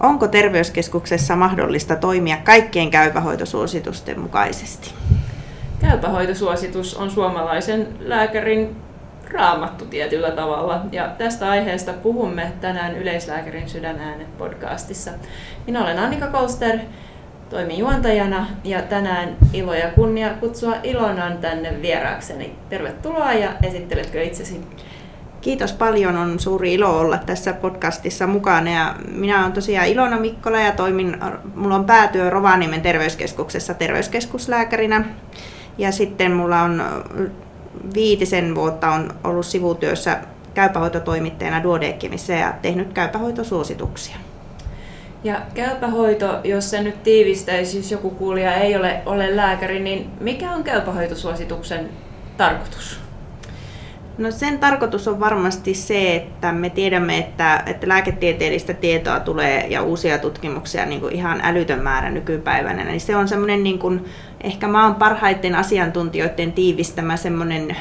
Onko terveyskeskuksessa mahdollista toimia kaikkien käypähoitosuositusten mukaisesti? Käypähoitosuositus on suomalaisen lääkärin raamattu tietyllä tavalla. Ja tästä aiheesta puhumme tänään Yleislääkärin sydänäänet podcastissa. Minä olen Annika Kolster, toimin juontajana ja tänään ilo ja kunnia kutsua Ilonan tänne vieraakseni. Tervetuloa ja esitteletkö itsesi? Kiitos paljon, on suuri ilo olla tässä podcastissa mukana. Ja minä olen tosiaan Ilona Mikkola ja toimin, mulla on päätyö Rovaniemen terveyskeskuksessa terveyskeskuslääkärinä. Ja sitten mulla on viitisen vuotta on ollut sivutyössä käypähoitotoimittajana Duodecimissa ja tehnyt käypähoitosuosituksia. Ja käypähoito, jos se nyt tiivistäisi, jos joku kuulija ei ole, ole lääkäri, niin mikä on käypähoitosuosituksen tarkoitus? No sen tarkoitus on varmasti se, että me tiedämme, että, että lääketieteellistä tietoa tulee ja uusia tutkimuksia niin kuin ihan älytön määrä nykypäivänä. Niin se on semmoinen niin kuin, ehkä maan parhaiten asiantuntijoiden tiivistämä semmoinen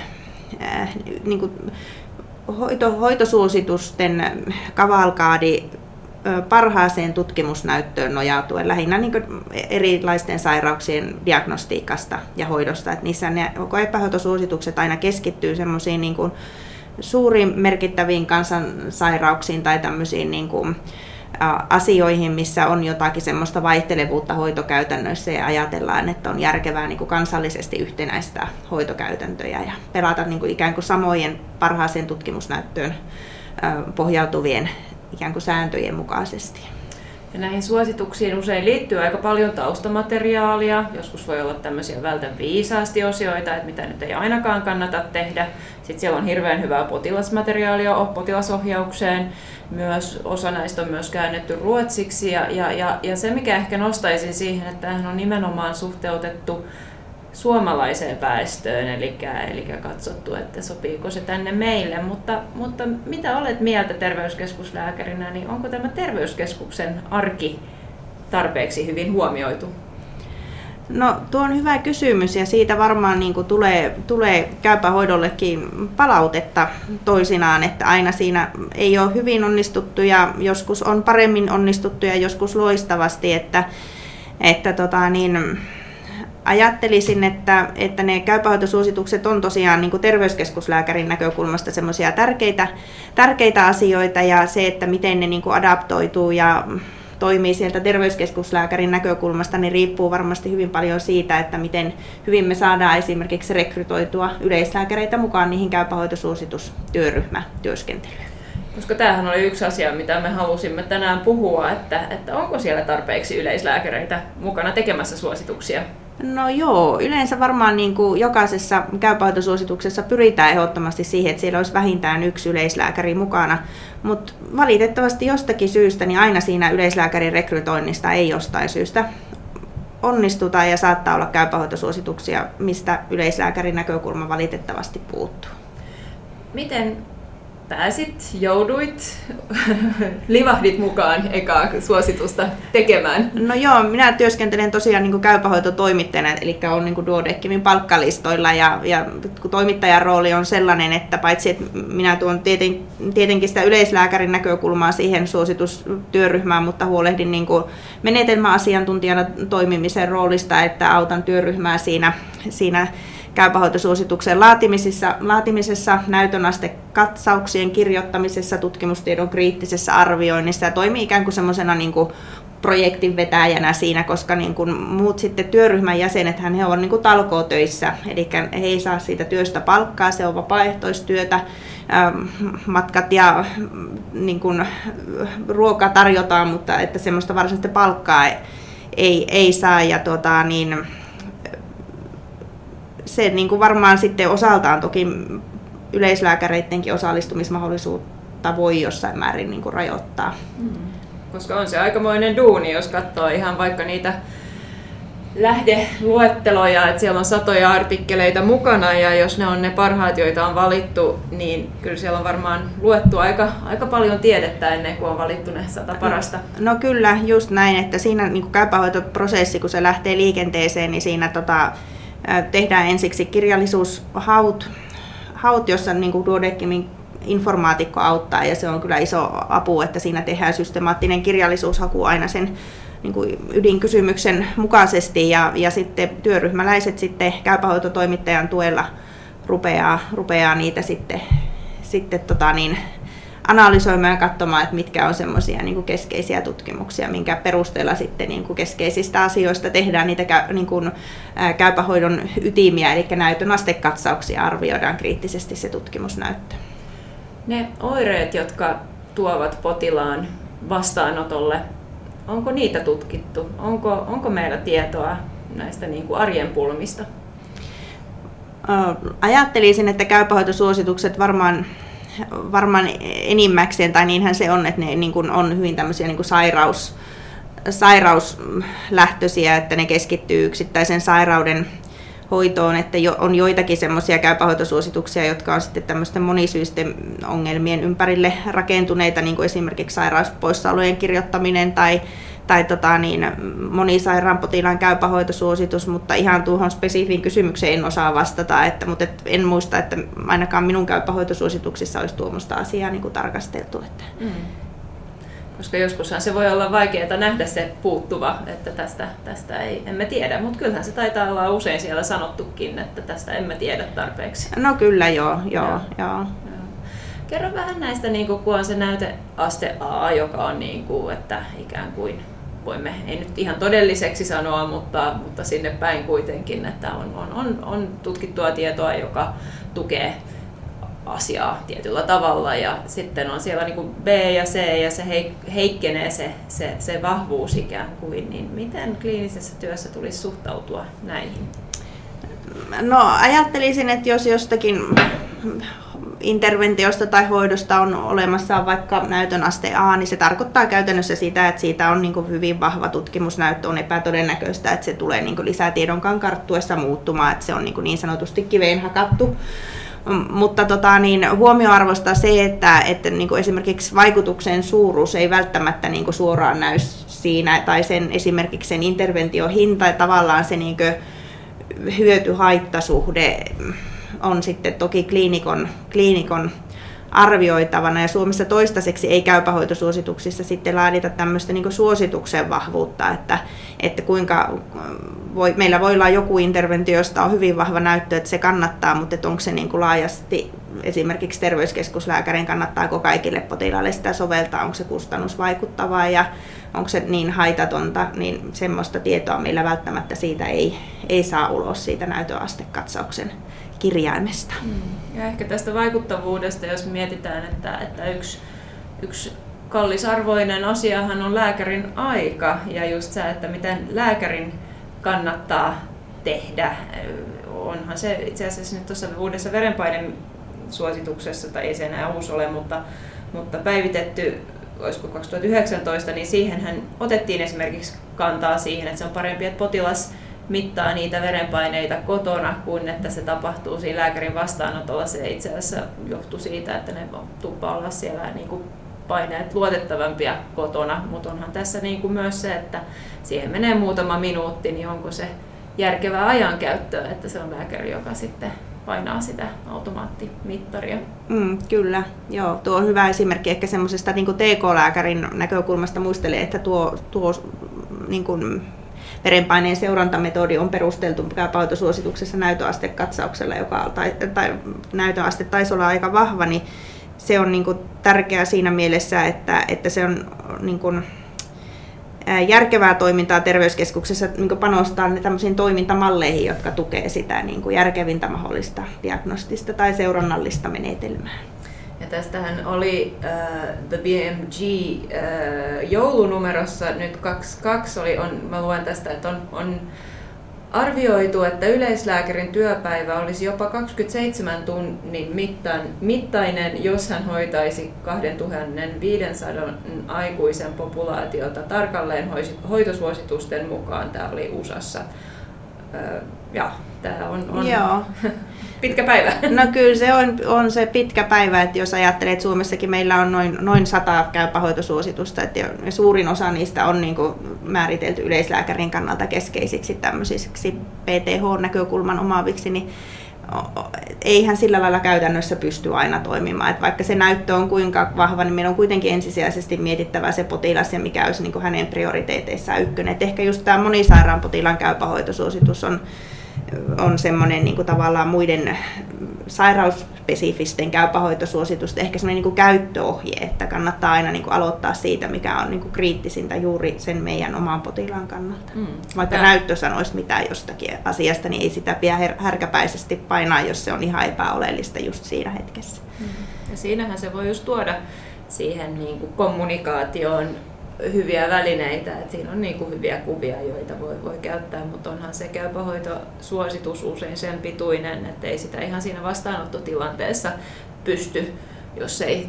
äh, niin kuin hoito, hoitosuositusten kavalkaadi parhaaseen tutkimusnäyttöön nojautuen lähinnä niin erilaisten sairauksien diagnostiikasta ja hoidosta. Että niissä ne epähoitosuositukset aina keskittyy semmoisiin niin suuriin merkittäviin kansansairauksiin tai tämmöisiin niin kuin, asioihin, missä on jotakin semmoista vaihtelevuutta hoitokäytännöissä ja ajatellaan, että on järkevää niin kuin kansallisesti yhtenäistä hoitokäytäntöjä ja pelata niin kuin ikään kuin samojen parhaaseen tutkimusnäyttöön pohjautuvien ikään kuin sääntöjen mukaisesti. Ja näihin suosituksiin usein liittyy aika paljon taustamateriaalia. Joskus voi olla tämmöisiä vältän viisaasti osioita, että mitä nyt ei ainakaan kannata tehdä. Sitten siellä on hirveän hyvää potilasmateriaalia potilasohjaukseen. Myös osa näistä on myös käännetty ruotsiksi. Ja, ja, ja, ja se, mikä ehkä nostaisin siihen, että tämähän on nimenomaan suhteutettu suomalaiseen väestöön, eli, eli katsottu, että sopiiko se tänne meille. Mutta, mutta mitä olet mieltä terveyskeskuslääkärinä, niin onko tämä terveyskeskuksen arki tarpeeksi hyvin huomioitu? No tuo on hyvä kysymys ja siitä varmaan niin kuin tulee, tulee käypähoidollekin palautetta toisinaan, että aina siinä ei ole hyvin onnistuttu ja joskus on paremmin onnistuttu ja joskus loistavasti, että, että tota niin, ajattelisin, että, että ne käypähoitosuositukset on tosiaan niin terveyskeskuslääkärin näkökulmasta semmoisia tärkeitä, tärkeitä asioita ja se, että miten ne niin adaptoituu ja toimii sieltä terveyskeskuslääkärin näkökulmasta, niin riippuu varmasti hyvin paljon siitä, että miten hyvin me saadaan esimerkiksi rekrytoitua yleislääkäreitä mukaan niihin käypähoitosuositustyöryhmätyöskentelyyn. Koska tämähän oli yksi asia, mitä me halusimme tänään puhua, että, että onko siellä tarpeeksi yleislääkäreitä mukana tekemässä suosituksia No joo, yleensä varmaan niin kuin jokaisessa käypähoitosuosituksessa pyritään ehdottomasti siihen, että siellä olisi vähintään yksi yleislääkäri mukana, mutta valitettavasti jostakin syystä niin aina siinä yleislääkärin rekrytoinnista ei jostain syystä onnistuta ja saattaa olla käypähoitosuosituksia, mistä yleislääkärin näkökulma valitettavasti puuttuu. Miten pääsit, jouduit, livahdit mukaan ekaa suositusta tekemään? No joo, minä työskentelen tosiaan niin käypähoitotoimittajana, eli on niin Duodeckimin palkkalistoilla ja, ja toimittajan rooli on sellainen, että paitsi että minä tuon tieten, tietenkin sitä yleislääkärin näkökulmaa siihen suositustyöryhmään, mutta huolehdin niin menetelmäasiantuntijana toimimisen roolista, että autan työryhmää siinä, siinä käypähoitosuosituksen laatimisessa, laatimisessa, näytönaste-katsauksien kirjoittamisessa, tutkimustiedon kriittisessä arvioinnissa ja toimii ikään kuin semmoisena niin projektin vetäjänä siinä, koska niin kuin muut sitten työryhmän jäsenet, hän he ovat niin kuin talkootöissä, eli he ei saa siitä työstä palkkaa, se on vapaaehtoistyötä, ähm, matkat ja niin kuin, ruoka tarjotaan, mutta että semmoista varsinaista palkkaa ei, ei saa. Ja tuota, niin, se niin kuin varmaan sitten osaltaan toki yleislääkäreidenkin osallistumismahdollisuutta voi jossain määrin niin kuin rajoittaa. Mm. Koska on se aikamoinen duuni, jos katsoo ihan vaikka niitä lähdeluetteloja, että siellä on satoja artikkeleita mukana ja jos ne on ne parhaat, joita on valittu, niin kyllä siellä on varmaan luettu aika, aika paljon tiedettä ennen kuin on valittu ne sata parasta. No kyllä, just näin, että siinä niin käypähoitoprosessi, kun se lähtee liikenteeseen, niin siinä tota, tehdään ensiksi kirjallisuushaut, haut, jossa niin kuin Duodeckimin informaatikko auttaa ja se on kyllä iso apu, että siinä tehdään systemaattinen kirjallisuushaku aina sen niin kuin ydinkysymyksen mukaisesti ja, ja sitten työryhmäläiset sitten käypähoitotoimittajan tuella rupeaa, rupeaa niitä sitten, sitten tota niin, analysoimaan ja katsomaan, että mitkä on semmoisia niin keskeisiä tutkimuksia, minkä perusteella sitten niin kuin keskeisistä asioista tehdään niitä käy, niin kuin, ää, käypähoidon ytimiä, eli näytön astekatsauksia arvioidaan kriittisesti se tutkimusnäyttö. Ne oireet, jotka tuovat potilaan vastaanotolle, onko niitä tutkittu? Onko, onko meillä tietoa näistä niin kuin arjen pulmista? Ajattelisin, että käypähoitosuositukset varmaan varmaan enimmäkseen, tai niinhän se on, että ne niin kuin on hyvin tämmöisiä niin kuin sairaus, sairauslähtöisiä, että ne keskittyy yksittäisen sairauden hoitoon, että jo, on joitakin semmoisia käypähoitosuosituksia, jotka on sitten tämmöisten monisyisten ongelmien ympärille rakentuneita, niin kuin esimerkiksi sairauspoissaolojen kirjoittaminen tai tai tota, niin, monisairaan potilaan käypähoitosuositus, mutta ihan tuohon spesifiin kysymykseen en osaa vastata, että, mutta et en muista, että ainakaan minun käypähoitosuosituksissa olisi tuommoista asiaa niin kuin tarkasteltu. Että. Mm. Koska joskushan se voi olla vaikeaa nähdä se puuttuva, että tästä, tästä ei, emme tiedä, mutta kyllähän se taitaa olla usein siellä sanottukin, että tästä emme tiedä tarpeeksi. No kyllä joo, joo, joo. joo. Kerro vähän näistä, niin kuin, kun on se näyteaste A, joka on niin kuin, että ikään kuin voimme, ei nyt ihan todelliseksi sanoa, mutta, mutta sinne päin kuitenkin, että on, on, on, on tutkittua tietoa, joka tukee asiaa tietyllä tavalla ja sitten on siellä niin kuin B ja C ja se heikkenee se, se, se vahvuus ikään kuin, niin miten kliinisessä työssä tulisi suhtautua näihin? No ajattelisin, että jos jostakin interventiosta tai hoidosta on olemassa vaikka näytön aste A, niin se tarkoittaa käytännössä sitä, että siitä on niin hyvin vahva tutkimusnäyttö, on epätodennäköistä, että se tulee niin lisätiedonkaan karttuessa muuttumaan, että se on niin, niin sanotusti kiveen hakattu. Mutta tota, niin, huomioarvosta se, että, että niin kuin esimerkiksi vaikutuksen suuruus ei välttämättä niin kuin suoraan näy siinä, tai sen, esimerkiksi sen interventiohinta, tavallaan se niin hyöty-haittasuhde on sitten toki kliinikon, kliinikon arvioitavana. Ja Suomessa toistaiseksi ei käypähoitosuosituksissa sitten laadita tämmöistä niin suosituksen vahvuutta, että, että kuinka voi, meillä voi olla joku interventio, josta on hyvin vahva näyttö, että se kannattaa, mutta onko se niin kuin laajasti esimerkiksi terveyskeskuslääkärin kannattaako kaikille potilaille sitä soveltaa, onko se kustannusvaikuttavaa ja onko se niin haitatonta, niin semmoista tietoa meillä välttämättä siitä ei, ei saa ulos siitä näytöastekatsauksen kirjaimesta. Mm. Ja ehkä tästä vaikuttavuudesta, jos mietitään, että, että yksi, yksi kallisarvoinen asiahan on lääkärin aika ja just se, että miten lääkärin kannattaa tehdä. Onhan se itse asiassa nyt tuossa uudessa verenpaineen suosituksessa, tai ei se enää uusi ole, mutta, mutta päivitetty olisiko 2019, niin siihen hän otettiin esimerkiksi kantaa siihen, että se on parempi, että potilas mittaa niitä verenpaineita kotona, kuin että se tapahtuu siinä lääkärin vastaanotolla. Se itse asiassa johtuu siitä, että ne tuppaa olla siellä niin kuin paineet luotettavampia kotona, mutta onhan tässä niin kuin myös se, että siihen menee muutama minuutti, niin onko se järkevää ajankäyttöä, että se on lääkäri, joka sitten painaa sitä automaattimittaria. Mm, kyllä, joo. Tuo on hyvä esimerkki ehkä semmoisesta niin TK-lääkärin näkökulmasta. Muistelee, että tuo, tuo niin kuin verenpaineen seurantametodi on perusteltu käypähoitosuosituksessa näytöastekatsauksella, joka, tai, tai näytöaste taisi olla aika vahva, niin se on niin kuin tärkeää siinä mielessä, että, että se on niin kuin, järkevää toimintaa terveyskeskuksessa niin panostaa tämmöisiin toimintamalleihin, jotka tukee sitä niin kuin järkevintä mahdollista diagnostista tai seurannallista menetelmää. Ja tästähän oli uh, The BMG uh, joulunumerossa nyt 22 oli, on, mä luen tästä, että on, on arvioitu, että yleislääkärin työpäivä olisi jopa 27 tunnin mittainen, jos hän hoitaisi 2500 aikuisen populaatiota tarkalleen hoitosuositusten mukaan. Tämä oli USAssa. Ja tämä on, on Joo. pitkä päivä. No kyllä se on, on se pitkä päivä, että jos ajattelee, että Suomessakin meillä on noin, noin sata käypähoitosuositusta, että suurin osa niistä on niin kuin määritelty yleislääkärin kannalta keskeisiksi tämmöisiksi PTH-näkökulman omaaviksi, niin eihän sillä lailla käytännössä pysty aina toimimaan. Että vaikka se näyttö on kuinka vahva, niin meidän on kuitenkin ensisijaisesti mietittävä se potilas ja mikä olisi niin kuin hänen prioriteeteissaan ykkönen. Et ehkä just tämä monisairaan potilaan käypähoitosuositus on on semmoinen niin kuin tavallaan muiden sairausspesifisten käypähoitosuositusten ehkä semmoinen niin kuin käyttöohje, että kannattaa aina niin kuin aloittaa siitä, mikä on niin kuin kriittisintä juuri sen meidän oman potilaan kannalta. Mm. Vaikka Tämä... näyttö sanoisi mitään jostakin asiasta, niin ei sitä pidä härkäpäisesti painaa, jos se on ihan epäoleellista just siinä hetkessä. Mm. Ja siinähän se voi just tuoda siihen niin kuin kommunikaatioon hyviä välineitä, että siinä on niin kuin hyviä kuvia, joita voi, voi käyttää, mutta onhan se käypähoitosuositus usein sen pituinen, että ei sitä ihan siinä vastaanottotilanteessa pysty, jos ei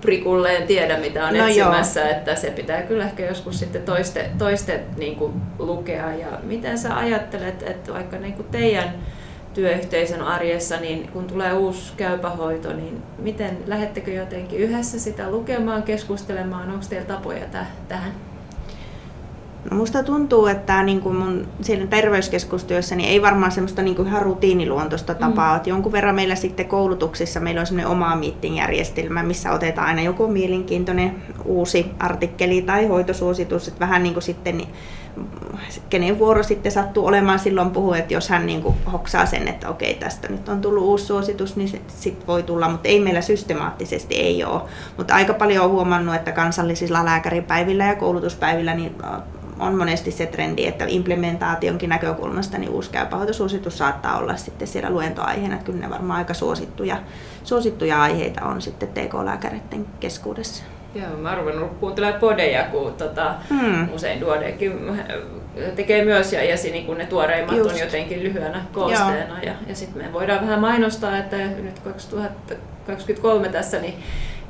prikulleen tiedä, mitä on no etsimässä, joo. että se pitää kyllä ehkä joskus sitten toiste, toiste niin kuin lukea. Ja miten sä ajattelet, että vaikka niin kuin teidän työyhteisön arjessa, niin kun tulee uusi käypähoito, niin miten lähettekö jotenkin yhdessä sitä lukemaan, keskustelemaan, onko teillä tapoja täh- tähän? No musta tuntuu, että niin kuin mun siinä terveyskeskustyössä niin ei varmaan semmoista niin kuin ihan rutiiniluontoista mm. tapaa. Mm. Että jonkun verran meillä sitten koulutuksissa meillä on semmoinen oma meeting-järjestelmä, missä otetaan aina joku mielenkiintoinen uusi artikkeli tai hoitosuositus. Että vähän niin kuin sitten niin kenen vuoro sitten sattuu olemaan silloin puhua, että jos hän niin kuin hoksaa sen, että okei tästä nyt on tullut uusi suositus, niin sitten sit voi tulla, mutta ei meillä systemaattisesti ei ole. Mutta aika paljon on huomannut, että kansallisilla lääkäripäivillä ja koulutuspäivillä niin on monesti se trendi, että implementaationkin näkökulmasta niin uusi käypähoitosuositus saattaa olla sitten siellä luentoaiheena, että kyllä ne varmaan aika suosittuja, suosittuja aiheita on sitten TK-lääkäreiden keskuudessa. Joo, mä oon ruvennut kuuntelemaan podeja, kun tota, hmm. usein Duodekin äh, tekee myös ja, ja niin kun ne tuoreimmat Just. on jotenkin lyhyenä koosteena. Joo. Ja, ja sitten me voidaan vähän mainostaa, että nyt 2023 tässä niin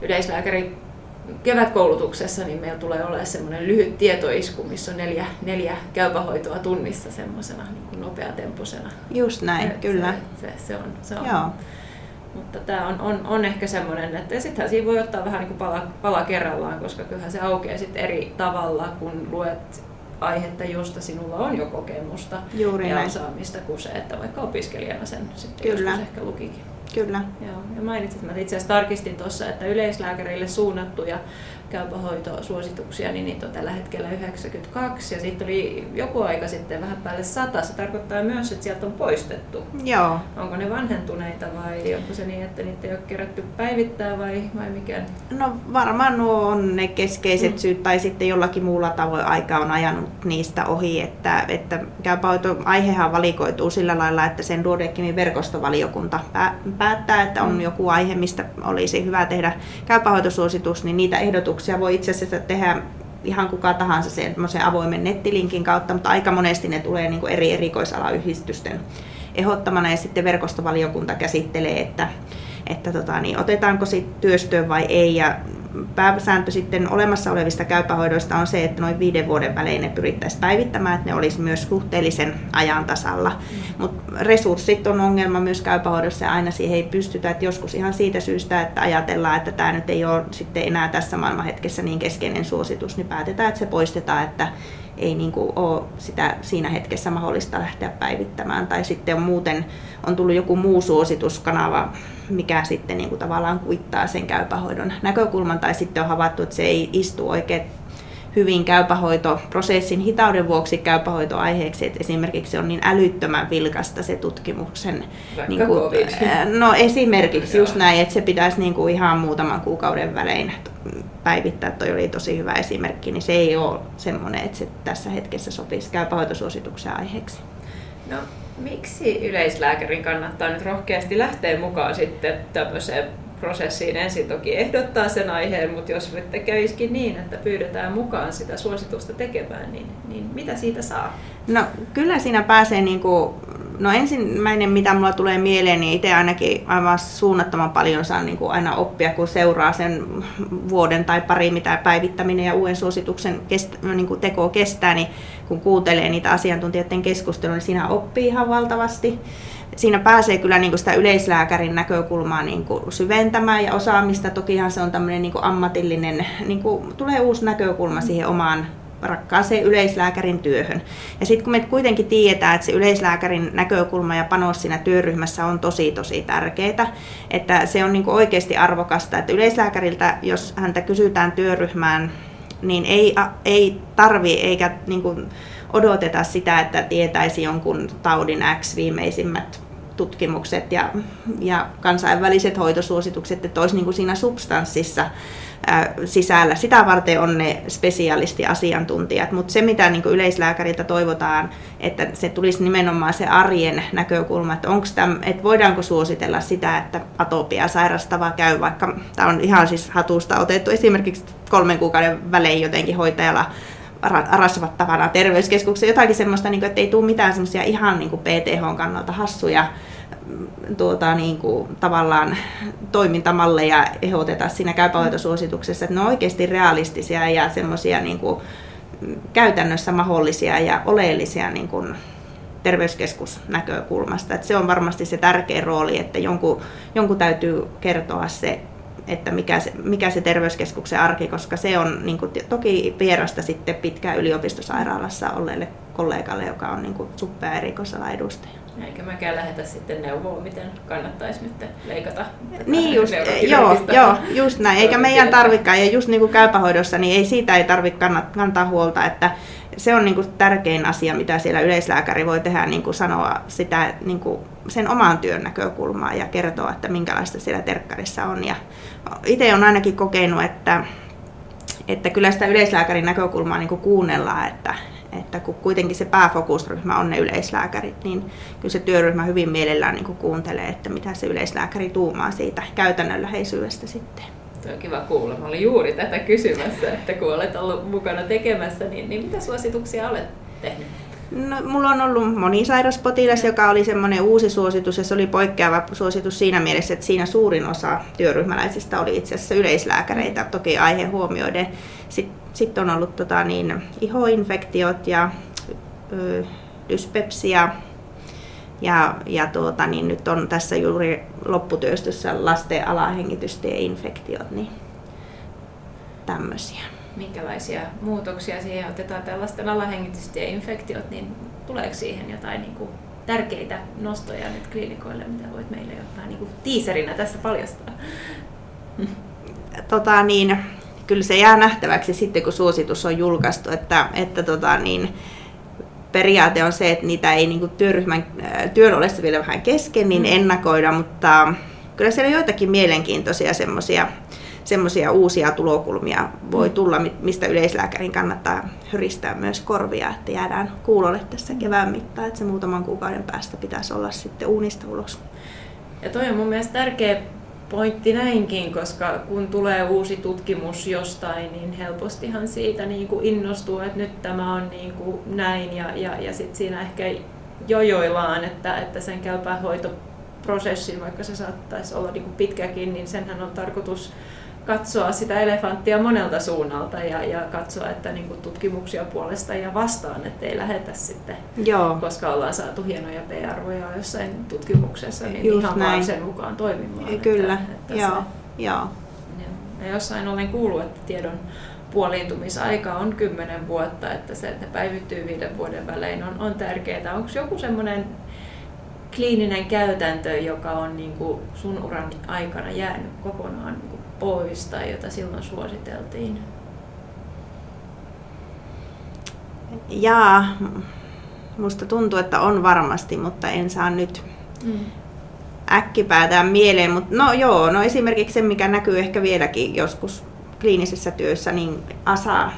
yleislääkäri kevätkoulutuksessa niin meillä tulee olemaan semmoinen lyhyt tietoisku, missä on neljä, neljä käypähoitoa tunnissa semmoisena niin nopeatempoisena. Just näin, Et kyllä. Se, se, se, on, se on Joo. Mutta tämä on, on, on ehkä semmoinen, että sittenhän siinä voi ottaa vähän niin kuin pala, pala kerrallaan, koska kyllähän se aukeaa sitten eri tavalla, kun luet aihetta, josta sinulla on jo kokemusta Juuri ja näin. osaamista kuin se, että vaikka opiskelijana sen sitten Kyllä. joskus ehkä lukikin. Kyllä. Joo. Ja mainitsit, että itse asiassa tarkistin tuossa, että yleislääkärille suunnattuja käypähoitosuosituksia, niin niitä on tällä hetkellä 92 ja sitten oli joku aika sitten vähän päälle 100. Se tarkoittaa myös, että sieltä on poistettu. Joo. Onko ne vanhentuneita vai onko se niin, että niitä ei ole kerätty päivittää vai, vai mikä? No varmaan nuo on ne keskeiset mm. syyt tai sitten jollakin muulla tavoin aika on ajanut niistä ohi, että, että aihehan valikoituu sillä lailla, että sen Duodecimin verkostovaliokunta päättää, että on mm. joku aihe, mistä olisi hyvä tehdä käypähoitosuositus, niin niitä ehdotuksia ehdotuksia voi itse asiassa tehdä ihan kuka tahansa sen avoimen nettilinkin kautta, mutta aika monesti ne tulee niin kuin eri erikoisalayhdistysten ehdottamana. Ja sitten verkostovaliokunta käsittelee, että, että tota, niin, otetaanko sitten työstöön vai ei. Ja pääsääntö sitten olemassa olevista käypähoidoista on se, että noin viiden vuoden välein ne pyrittäisiin päivittämään, että ne olisi myös suhteellisen ajan tasalla. Mm. Mutta resurssit on ongelma myös käypähoidossa ja aina siihen ei pystytä. Että joskus ihan siitä syystä, että ajatellaan, että tämä nyt ei ole sitten enää tässä maailmanhetkessä niin keskeinen suositus, niin päätetään, että se poistetaan, että ei niin kuin ole sitä siinä hetkessä mahdollista lähteä päivittämään. Tai sitten on muuten on tullut joku muu suosituskanava, mikä sitten niin kuin tavallaan kuittaa sen käypähoidon näkökulman. Tai sitten on havaittu, että se ei istu oikein hyvin käypähoitoprosessin hitauden vuoksi käypähoitoaiheeksi, että esimerkiksi se on niin älyttömän vilkasta se tutkimuksen. niin kuin, no esimerkiksi just näin, että se pitäisi niin kuin ihan muutaman kuukauden välein päivittää, toi oli tosi hyvä esimerkki, niin se ei ole semmoinen, että se tässä hetkessä sopisi käypähoitosuosituksen aiheeksi. No, miksi yleislääkärin kannattaa nyt rohkeasti lähteä mukaan sitten tämmöiseen prosessiin ensin toki ehdottaa sen aiheen, mutta jos nyt kävisikin niin, että pyydetään mukaan sitä suositusta tekemään, niin, niin mitä siitä saa? No kyllä siinä pääsee niin kuin No ensimmäinen, mitä mulla tulee mieleen, niin itse ainakin aivan suunnattoman paljon saan niin kuin aina oppia, kun seuraa sen vuoden tai pari, mitä päivittäminen ja uuden suosituksen kest, niin kuin teko kestää, niin kun kuuntelee niitä asiantuntijoiden keskustelua, niin siinä oppii ihan valtavasti. Siinä pääsee kyllä niin kuin sitä yleislääkärin näkökulmaa niin kuin syventämään ja osaamista. Tokihan se on tämmöinen niin kuin ammatillinen, niin kuin tulee uusi näkökulma siihen omaan rakkaaseen yleislääkärin työhön. Ja sitten kun me kuitenkin tiedetään, että se yleislääkärin näkökulma ja panos siinä työryhmässä on tosi tosi tärkeää, että se on niin oikeasti arvokasta, että yleislääkäriltä, jos häntä kysytään työryhmään, niin ei, ei tarvi eikä niin kuin odoteta sitä, että tietäisi jonkun taudin X viimeisimmät tutkimukset ja, ja kansainväliset hoitosuositukset, että olisi niin kuin siinä substanssissa sisällä. Sitä varten on ne spesialistiasiantuntijat, mutta se mitä niin yleislääkäriltä toivotaan, että se tulisi nimenomaan se arjen näkökulma, että, onko tämän, että voidaanko suositella sitä, että atopia sairastava käy, vaikka tämä on ihan siis hatusta otettu esimerkiksi kolmen kuukauden välein jotenkin hoitajalla rasvattavana terveyskeskuksessa, jotakin semmoista, niin että ei tule mitään semmoisia ihan niin PTH kannalta hassuja tuota, niin kuin, tavallaan toimintamalleja ehdoteta siinä käypähoitosuosituksessa, että ne on oikeasti realistisia ja semmoisia niin kuin, käytännössä mahdollisia ja oleellisia niin kuin, terveyskeskusnäkökulmasta. Että se on varmasti se tärkeä rooli, että jonkun, jonkun täytyy kertoa se, että mikä se, mikä se terveyskeskuksen arki, koska se on niin kuin, toki vierasta sitten pitkään yliopistosairaalassa olleelle kollegalle, joka on niin kuin, suppea erikoisala edustaja. Eikä mäkään lähetä sitten neuvoa, miten kannattaisi nyt leikata. Niin just, joo, joo, just näin. Eikä meidän tarvikaan, ja just niin kuin käypähoidossa, niin ei siitä ei tarvitse kantaa huolta, että se on niin kuin tärkein asia, mitä siellä yleislääkäri voi tehdä, niin kuin sanoa sitä niin kuin sen oman työn näkökulmaa ja kertoa, että minkälaista siellä terkkarissa on. Ja itse olen ainakin kokenut, että, että kyllä sitä yleislääkärin näkökulmaa niin kuunnellaan, että, että kun kuitenkin se pääfokusryhmä on ne yleislääkärit, niin kyllä se työryhmä hyvin mielellään niin kuuntelee, että mitä se yleislääkäri tuumaa siitä käytännönläheisyydestä sitten. Tuo on kiva kuulla. Mä olin juuri tätä kysymässä, että kun olet ollut mukana tekemässä, niin, niin mitä suosituksia olet tehnyt? No, mulla on ollut monisairaspotilas, joka oli semmoinen uusi suositus ja se oli poikkeava suositus siinä mielessä, että siinä suurin osa työryhmäläisistä oli itse asiassa yleislääkäreitä, toki aihe huomioiden. Sitten sit on ollut tota, niin, ihoinfektiot ja ö, dyspepsia ja, ja tuota, niin nyt on tässä juuri lopputyöstössä lasten alahengitystieinfektiot, niin tämmöisiä minkälaisia muutoksia siihen otetaan tällaisten alahengitystieinfektiot, niin tuleeko siihen jotain niin kuin tärkeitä nostoja nyt kliinikoille, mitä voit meille jotain niin kuin tiiserinä tässä paljastaa? Tota niin, kyllä se jää nähtäväksi sitten, kun suositus on julkaistu, että, että tota niin, periaate on se, että niitä ei niin kuin työryhmän työn ollessa vielä vähän kesken, niin mm. ennakoida, mutta kyllä siellä joitakin mielenkiintoisia semmoisia semmoisia uusia tulokulmia voi mm. tulla, mistä yleislääkärin kannattaa hyristää myös korvia, että jäädään kuulolle tässä kevään mittaan, että se muutaman kuukauden päästä pitäisi olla sitten uunista ulos. Ja toi on mun mielestä tärkeä pointti näinkin, koska kun tulee uusi tutkimus jostain, niin helpostihan siitä niin kuin innostuu, että nyt tämä on niin kuin näin ja, ja, ja sitten siinä ehkä jojoillaan, että, että sen käypää hoitoprosessin, vaikka se saattaisi olla niin kuin pitkäkin, niin senhän on tarkoitus katsoa sitä elefanttia monelta suunnalta ja, ja katsoa, että niin kuin tutkimuksia puolesta ja vastaan, ettei lähetä sitten, Joo. koska ollaan saatu hienoja P-arvoja jossain tutkimuksessa, niin Just ihan näin. vaan sen mukaan toimimaan. Kyllä, että, että Joo. Se, Joo. Ja jossain olen kuullut, että tiedon puoliintumisaika on kymmenen vuotta, että se, että päivittyy viiden vuoden välein on, on tärkeää. Onko joku semmoinen kliininen käytäntö, joka on niin kuin sun uran aikana jäänyt kokonaan pois tai jota silloin suositeltiin? Jaa, musta tuntuu, että on varmasti, mutta en saa nyt mm. äkkipäätään mieleen. Mutta no joo, no esimerkiksi se, mikä näkyy ehkä vieläkin joskus kliinisessä työssä, niin ASA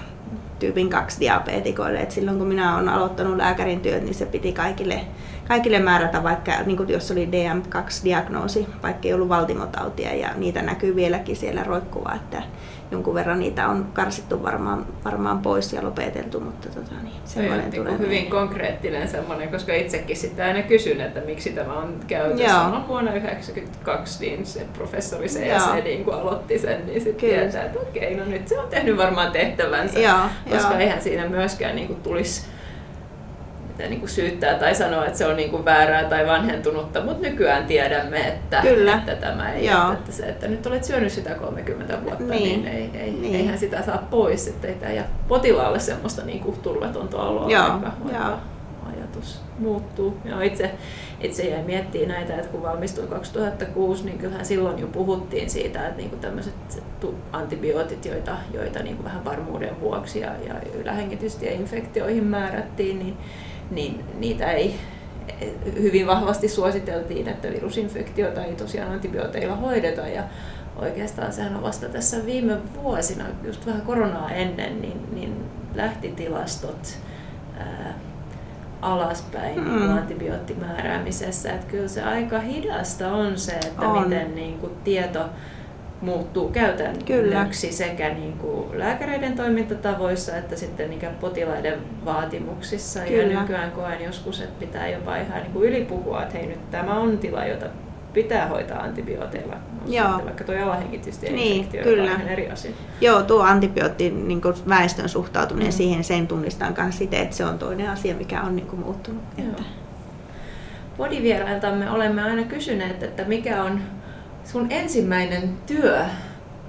tyypin 2 diabetikoille. Et silloin kun minä olen aloittanut lääkärin työt, niin se piti kaikille kaikille määrätä, vaikka niin kuin jos oli DM2-diagnoosi, vaikka ei ollut valtimotautia, ja niitä näkyy vieläkin siellä roikkuvaa, että jonkun verran niitä on karsittu varmaan, varmaan pois ja lopeteltu, mutta tota, niin, semmoinen tulee hyvin meille. konkreettinen semmoinen, koska itsekin sitten aina kysyn, että miksi tämä on käytössä. No, vuonna 1992 niin se professori CSE niin kun aloitti sen, niin sitten tietää, että okei, no nyt se on tehnyt varmaan tehtävänsä, Joo, koska Joo. eihän siinä myöskään niin kuin tulisi niin kuin syyttää tai sanoa, että se on niin kuin väärää tai vanhentunutta, mutta nykyään tiedämme, että, Kyllä. että tämä ei, Joo. että, se, että nyt olet syönyt sitä 30 vuotta, Niin. niin, niin, ei, ei, Niin. eihän sitä saa pois, että ei tämä ja potilaalle semmoista niin kuin turvatonta oloa, Joo, vaikka, vaikka joo. ajatus muuttuu. Ja itse, itse jäin miettimään näitä, että kun valmistuin 2006, niin kyllähän silloin jo puhuttiin siitä, että niinku tämmöiset antibiootit, joita, joita niinku vähän varmuuden vuoksi ja, ja infektioihin määrättiin, niin, niin niitä ei hyvin vahvasti suositeltiin, että virusinfektiota ei tosiaan antibiooteilla hoideta. Ja oikeastaan sehän on vasta tässä viime vuosina, just vähän koronaa ennen, niin, niin lähti tilastot ää, alaspäin Mm. antibioottimääräämisessä. Että kyllä se aika hidasta on se, että On. miten niin kuin, tieto muuttuu käytännöksi sekä niin kuin lääkäreiden toimintatavoissa että sitten niin kuin potilaiden vaatimuksissa. Kyllä. Ja nykyään koen joskus, että pitää jopa ihan niin kuin ylipuhua, että hei nyt tämä on tila, jota pitää hoitaa antibiooteilla. Joo. Vaikka tuo alahengitys ja Niin, kyllä. on ihan eri asia. Joo, tuo antibiootti, niin kuin väestön suhtautuminen Mm. siihen, sen tunnistan myös siten, että se on toinen asia, mikä on niin kuin muuttunut. Joo. Että, Podivierailtamme olemme aina kysyneet, että mikä on sun ensimmäinen työ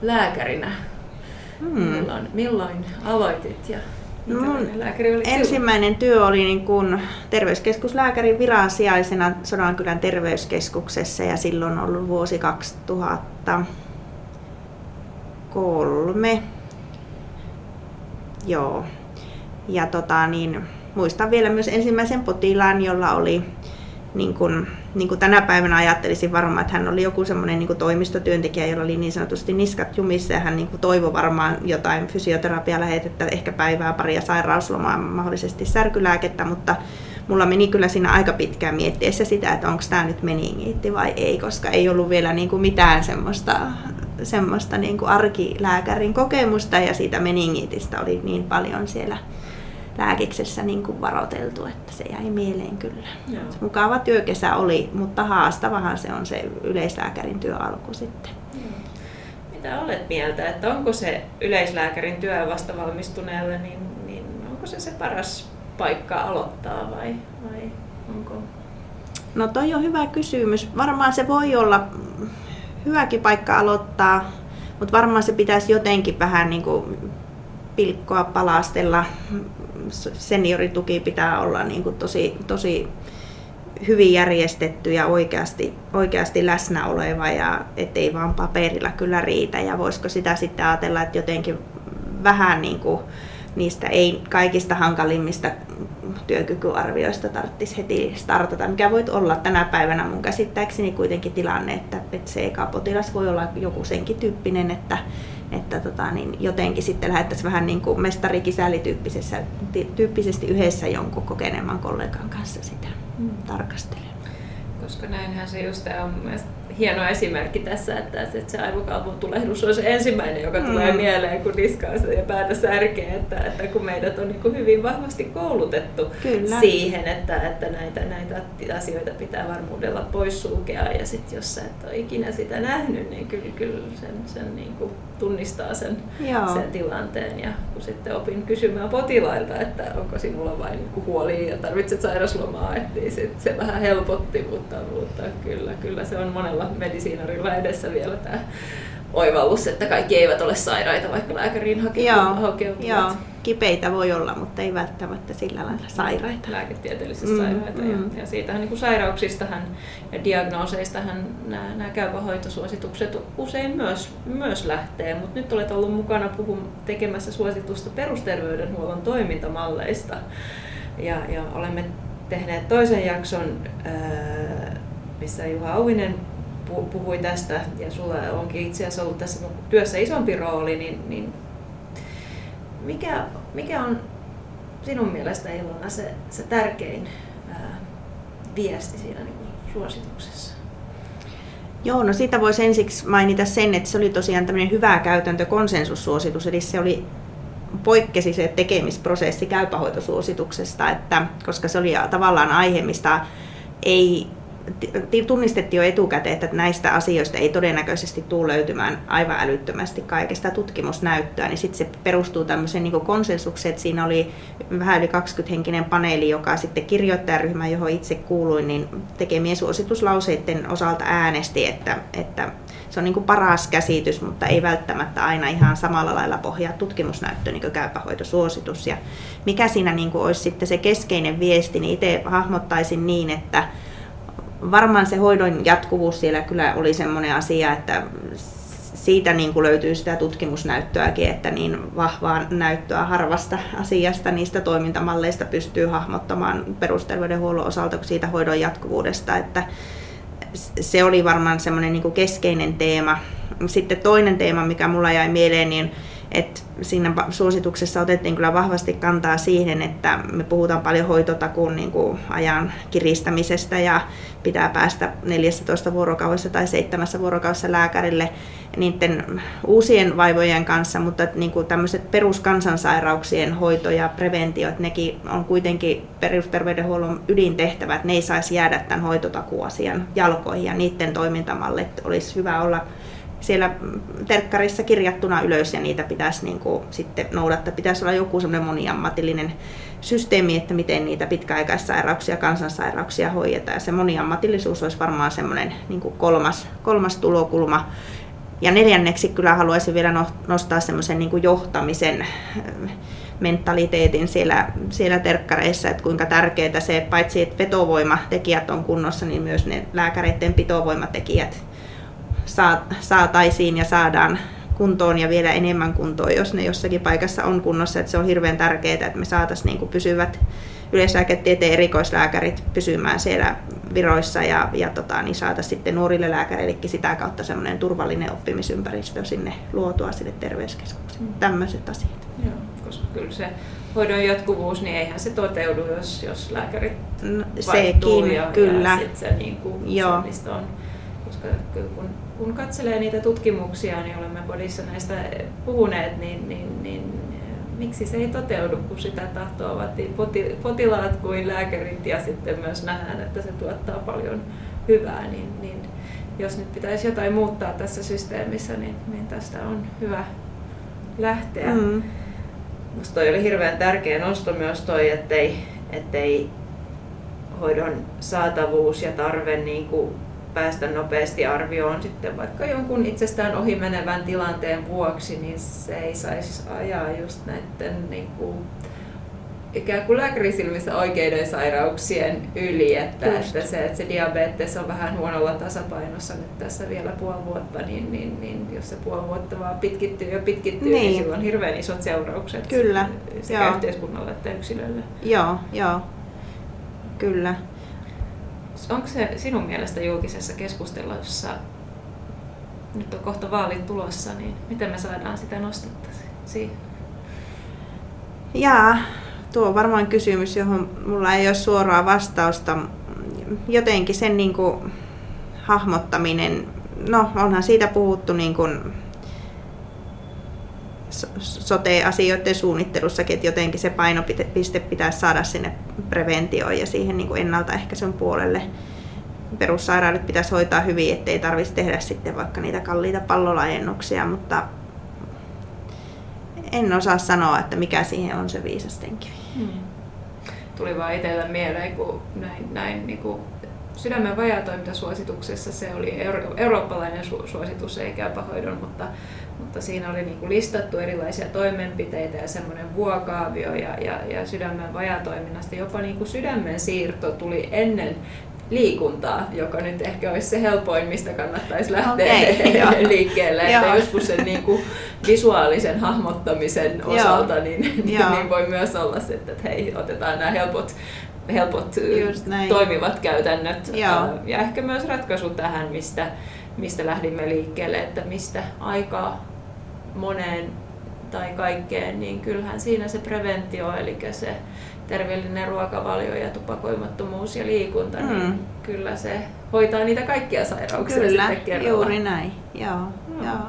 lääkärinä? hmm. Milloin, milloin aloitit ja Mun minkälainen lääkäri silloin? Ensimmäinen työ oli niin kuin terveyskeskuslääkärin viransijaisena Sodankylän terveyskeskuksessa ja silloin ollut vuosi 2003. Joo. Ja tota, niin, muistan vielä myös ensimmäisen potilaan, jolla oli niin kuin, niin kuin tänä päivänä ajattelisin varmaan, että hän oli joku semmoinen niin toimistotyöntekijä, jolla oli niin sanotusti niskat jumissa ja hän niin kuin toivoi varmaan jotain fysioterapialähetettä, ehkä päivää, paria sairauslomaa, mahdollisesti särkylääkettä, mutta mulla meni kyllä siinä aika pitkään miettiessä sitä, että onko tämä nyt meningiitti vai ei, koska ei ollut vielä niin kuin mitään semmoista, semmoista niin kuin arkilääkärin kokemusta ja siitä meningiitistä oli niin paljon siellä lääkiksessä niin kuin varoteltu, että se jäi mieleen kyllä. Joo. Mukava työkesä oli, mutta haastavahan se on se yleislääkärin työ alku sitten. Mitä olet mieltä, että onko se yleislääkärin työ vasta valmistuneelle, niin, niin onko se se paras paikka aloittaa vai, vai onko? No toi on hyvä kysymys. Varmaan se voi olla hyväkin paikka aloittaa, mutta varmaan se pitäisi jotenkin vähän niin kuin pilkkoa, palastella. Seniorituki pitää olla niin kuin tosi, tosi hyvin järjestetty ja oikeasti, oikeasti läsnä oleva ja ettei vaan paperilla kyllä riitä. Ja voisiko sitä sitten ajatella, että jotenkin vähän niin kuin niistä ei kaikista hankalimmista työkykyarvioista tarvitsisi heti startata, mikä voi olla tänä päivänä mun käsittääkseni kuitenkin tilanne, että, että se eka potilas voi olla joku senkin tyyppinen, että, että tota, niin jotenkin sitten lähdettäisiin vähän niin kuin mestari-kisäli-tyyppisessä, tyyppisesti yhdessä jonkun kokeneemman kollegan kanssa sitä Mm. tarkastelemaan. Koska näinhän se just on mun mielestä hieno esimerkki tässä, että, että se aivokalvon tulehdus on se ensimmäinen, joka Mm. mm. tulee mieleen, kun diskaa sitä ja päätä särkee, että, että kun meidät on niin hyvin vahvasti koulutettu Kyllä. siihen, että, että näitä, näitä asioita pitää varmuudella poissulkea ja sitten jos sä et ole ikinä sitä nähnyt, niin kyllä, kyllä sen, sen niin kuin tunnistaa sen, Joo. sen tilanteen ja kun sitten opin kysymään potilailta, että onko sinulla vain niin huoli ja tarvitset sairaslomaa, että niin sit se vähän helpotti, mutta, mutta kyllä, kyllä se on monella medisiinarilla edessä vielä tämä oivallus, että kaikki eivät ole sairaita, vaikka lääkäriin Joo, hakeutuvat. joo, kipeitä voi olla, mutta ei välttämättä sillä lailla sairaita. lääketieteellisesti Mm, sairaita. mm. Ja, ja siitähän niin kuin sairauksistahan ja diagnooseistahan nämä, nämä käypä hoitosuositukset usein myös, myös lähtee, mutta nyt olet ollut mukana puhum, tekemässä suositusta perusterveydenhuollon toimintamalleista. Ja, ja olemme tehneet toisen jakson, missä Juha Auvinen puhui tästä, ja sulla onkin itse asiassa ollut tässä työssä isompi rooli, niin, niin mikä, mikä on sinun mielestä Ilona se, se tärkein ää, viesti siinä niin suosituksessa? Joo, no siitä voisi ensiksi mainita sen, että se oli tosiaan tämmöinen hyvä käytäntö konsensussuositus, eli se oli poikkesi se tekemisprosessi käypähoitosuosituksesta, että, koska se oli tavallaan aihe, mistä ei tunnistettiin jo etukäteen, että näistä asioista ei todennäköisesti tule löytymään aivan älyttömästi kaikesta tutkimusnäyttöä, niin sitten se perustuu tämmöiseen niin konsensukseen, että siinä oli vähän yli 20-henkinen paneeli, joka sitten kirjoittajaryhmä, johon itse kuuluin, niin tekemien suosituslauseiden osalta äänesti, että, että se on niin paras käsitys, mutta ei välttämättä aina ihan samalla lailla pohjaa tutkimusnäyttöön niin kuin käypähoitosuositus. Ja mikä siinä niin kuin olisi sitten se keskeinen viesti, niin itse hahmottaisin niin, että varmaan se hoidon jatkuvuus siellä kyllä oli semmoinen asia, että siitä niin kuin löytyy sitä tutkimusnäyttöäkin, että niin vahvaa näyttöä harvasta asiasta, niistä toimintamalleista pystyy hahmottamaan perusterveydenhuollon osalta kuin siitä hoidon jatkuvuudesta, että se oli varmaan semmoinen niin keskeinen teema. Sitten toinen teema, mikä mulla jäi mieleen, niin et siinä suosituksessa otettiin kyllä vahvasti kantaa siihen, että me puhutaan paljon hoitotakuun niin kuin ajan kiristämisestä ja pitää päästä 14 vuorokaudessa tai 7 vuorokaudessa lääkärille niiden uusien vaivojen kanssa, mutta että niin kuin tämmöiset peruskansansairauksien hoito ja preventio, että nekin on kuitenkin perusterveydenhuollon ydintehtävät, ne ei saisi jäädä tämän hoitotakuasian jalkoihin ja niiden toimintamallit olisi hyvä olla siellä terkkarissa kirjattuna ylös ja niitä pitäisi niin kuin sitten noudattaa. Pitäisi olla joku semmoinen moniammatillinen systeemi, että miten niitä pitkäaikaissairauksia, kansansairauksia hoidetaan. Ja se moniammatillisuus olisi varmaan semmoinen niin kuin kolmas, kolmas tulokulma. Ja neljänneksi kyllä haluaisin vielä nostaa semmoisen niin johtamisen mentaliteetin siellä, siellä terkkareissa, että kuinka tärkeää se, paitsi että vetovoimatekijät on kunnossa, niin myös ne lääkäreiden pitovoimatekijät saataisiin ja saadaan kuntoon ja vielä enemmän kuntoon, jos ne jossakin paikassa on kunnossa. Että se on hirveän tärkeää, että me saataisiin niin pysyvät yleislääketieteen erikoislääkärit pysymään siellä viroissa ja, ja tota, niin saataisiin sitten nuorille lääkäreillekin sitä kautta semmoinen turvallinen oppimisympäristö sinne luotua sinne terveyskeskukseen. Mm. Tämmöiset asiat. Joo, koska kyllä se hoidon jatkuvuus, niin eihän se toteudu, jos, jos lääkärit no, sekin, ja, kyllä. ja sit se, niin kuin, Joo. se, mistä on koska kun, kun katselee niitä tutkimuksia, niin olemme podissa näistä puhuneet, niin, niin, niin miksi se ei toteudu, kun sitä tahtovat niin potilaat kuin lääkärit ja sitten myös nähdään, että se tuottaa paljon hyvää, niin, niin jos nyt pitäisi jotain muuttaa tässä systeemissä, niin, niin tästä on hyvä lähteä. Mm. Minusta toi oli hirveän tärkeä nosto myös toi, ettei, ettei hoidon saatavuus ja tarve niin kuin päästä nopeasti arvioon sitten vaikka jonkun itsestään ohimenevän tilanteen vuoksi, niin se ei saisi ajaa just näiden niin kuin, ikään kuin lääkärisilmissä oikeiden sairauksien yli, että, että, se, että se diabetes on vähän huonolla tasapainossa nyt tässä vielä puoli vuotta, niin, niin, niin jos se puoli vuotta vaan pitkittyy ja pitkittyy, niin, niin sillä on hirveän isot seuraukset Kyllä. sekä joo. yhteiskunnalle että yksilölle. Joo, joo. Kyllä onko se sinun mielestä julkisessa keskustelussa, nyt on kohta vaalit tulossa, niin miten me saadaan sitä nostetta siihen? Jaa, tuo on varmaan kysymys, johon mulla ei ole suoraa vastausta. Jotenkin sen niin kuin hahmottaminen, no onhan siitä puhuttu niin kuin sote-asioiden suunnittelussakin, että jotenkin se painopiste pitäisi saada sinne preventioon ja siihen niin kuin ennaltaehkäisyn puolelle. Perussairaudet pitäisi hoitaa hyvin, ettei tarvitsisi tehdä sitten vaikka niitä kalliita pallolajennuksia, mutta en osaa sanoa, että mikä siihen on se viisas tenkki. Hmm. Tuli vaan itsellä mieleen, kun näin, näin niin kuin sydämen vajaatoimintasuosituksessa se oli euro- eurooppalainen su- suositus eikä pahoidon, mutta, mutta siinä oli niin kuin listattu erilaisia toimenpiteitä ja semmoinen vuokaavio ja, ja, ja sydämen vajaatoiminnasta jopa niin kuin sydämen siirto tuli ennen liikuntaa, joka nyt ehkä olisi se helpoin, mistä kannattaisi lähteä okay, liikkeelle. että joskus sen niin kuin visuaalisen hahmottamisen osalta niin, niin voi myös olla se, että hei, otetaan nämä helpot helpot toimivat käytännöt. Joo. ja ehkä myös ratkaisu tähän, mistä, mistä lähdimme liikkeelle, että mistä aikaa moneen tai kaikkeen, niin kyllähän siinä se preventio, eli se terveellinen ruokavalio ja tupakoimattomuus ja liikunta, niin mm. niin kyllä se hoitaa niitä kaikkia sairauksia kyllä, sitten juuri näin. Joo, no. joo.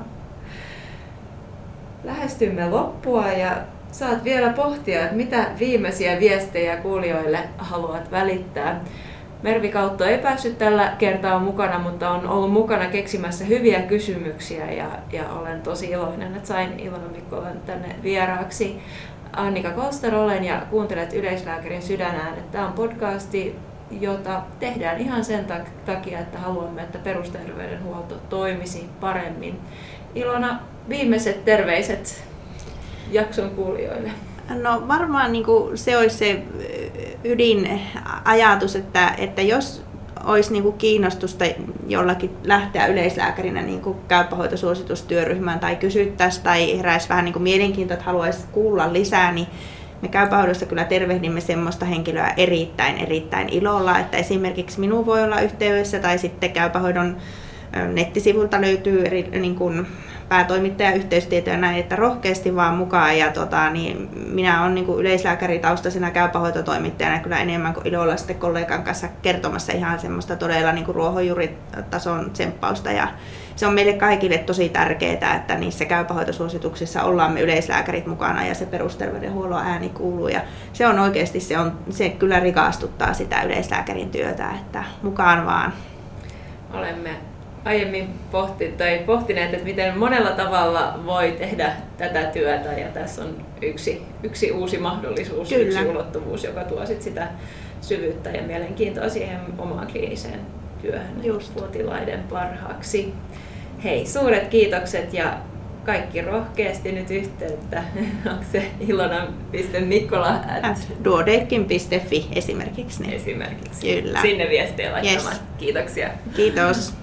Lähestymme loppua ja saat vielä pohtia, että mitä viimeisiä viestejä kuulijoille haluat välittää. Mervi Kautto ei päässyt tällä kertaa mukana, mutta on ollut mukana keksimässä hyviä kysymyksiä ja, ja olen tosi iloinen, että sain Ilona Mikkolan tänne vieraaksi. Annika Koster olen ja kuuntelet Yleislääkärin sydänään. Tämä on podcasti, jota tehdään ihan sen takia, että haluamme, että perusterveydenhuolto toimisi paremmin. Ilona, viimeiset terveiset jakson kuulijoille. No varmaan niin kuin se olisi se ydinajatus, että, että jos olisi niin kuin kiinnostusta jollakin lähteä yleislääkärinä niin kuin käypähoitosuositustyöryhmään tai kysyttäisiin tai heräisi vähän niin kuin mielenkiintoa, että haluaisi kuulla lisää, niin me käypähoidossa kyllä tervehdimme semmoista henkilöä erittäin, erittäin ilolla, että esimerkiksi minun voi olla yhteydessä tai sitten käypähoidon nettisivulta löytyy eri, niin kuin päätoimittaja yhteystietoja näin, että rohkeasti vaan mukaan. Ja tota, niin minä olen niin yleislääkäritaustaisena käypähoitotoimittajana kyllä enemmän kuin ilolla sitten kollegan kanssa kertomassa ihan semmoista todella niin ruohonjuuritason tsemppausta. Ja se on meille kaikille tosi tärkeää, että niissä käypähoitosuosituksissa ollaan me yleislääkärit mukana ja se perusterveydenhuollon ääni kuuluu. Ja se on oikeasti, se, on, se kyllä rikastuttaa sitä yleislääkärin työtä, että mukaan vaan. Olemme aiemmin pohti, tai pohtineet, että miten monella tavalla voi tehdä tätä työtä ja tässä on yksi, yksi uusi mahdollisuus, Kyllä. yksi ulottuvuus, joka tuo sit sitä syvyyttä ja mielenkiintoa siihen omaan kliiniseen työhön Just. potilaiden parhaaksi. Hei, suuret kiitokset ja kaikki rohkeasti nyt yhteyttä. Onko se ilona.mikkola? Duodekin.fi esimerkiksi. Esimerkiksi. Kyllä. Sinne viestejä laittamaan. Yes. Kiitoksia. Kiitos.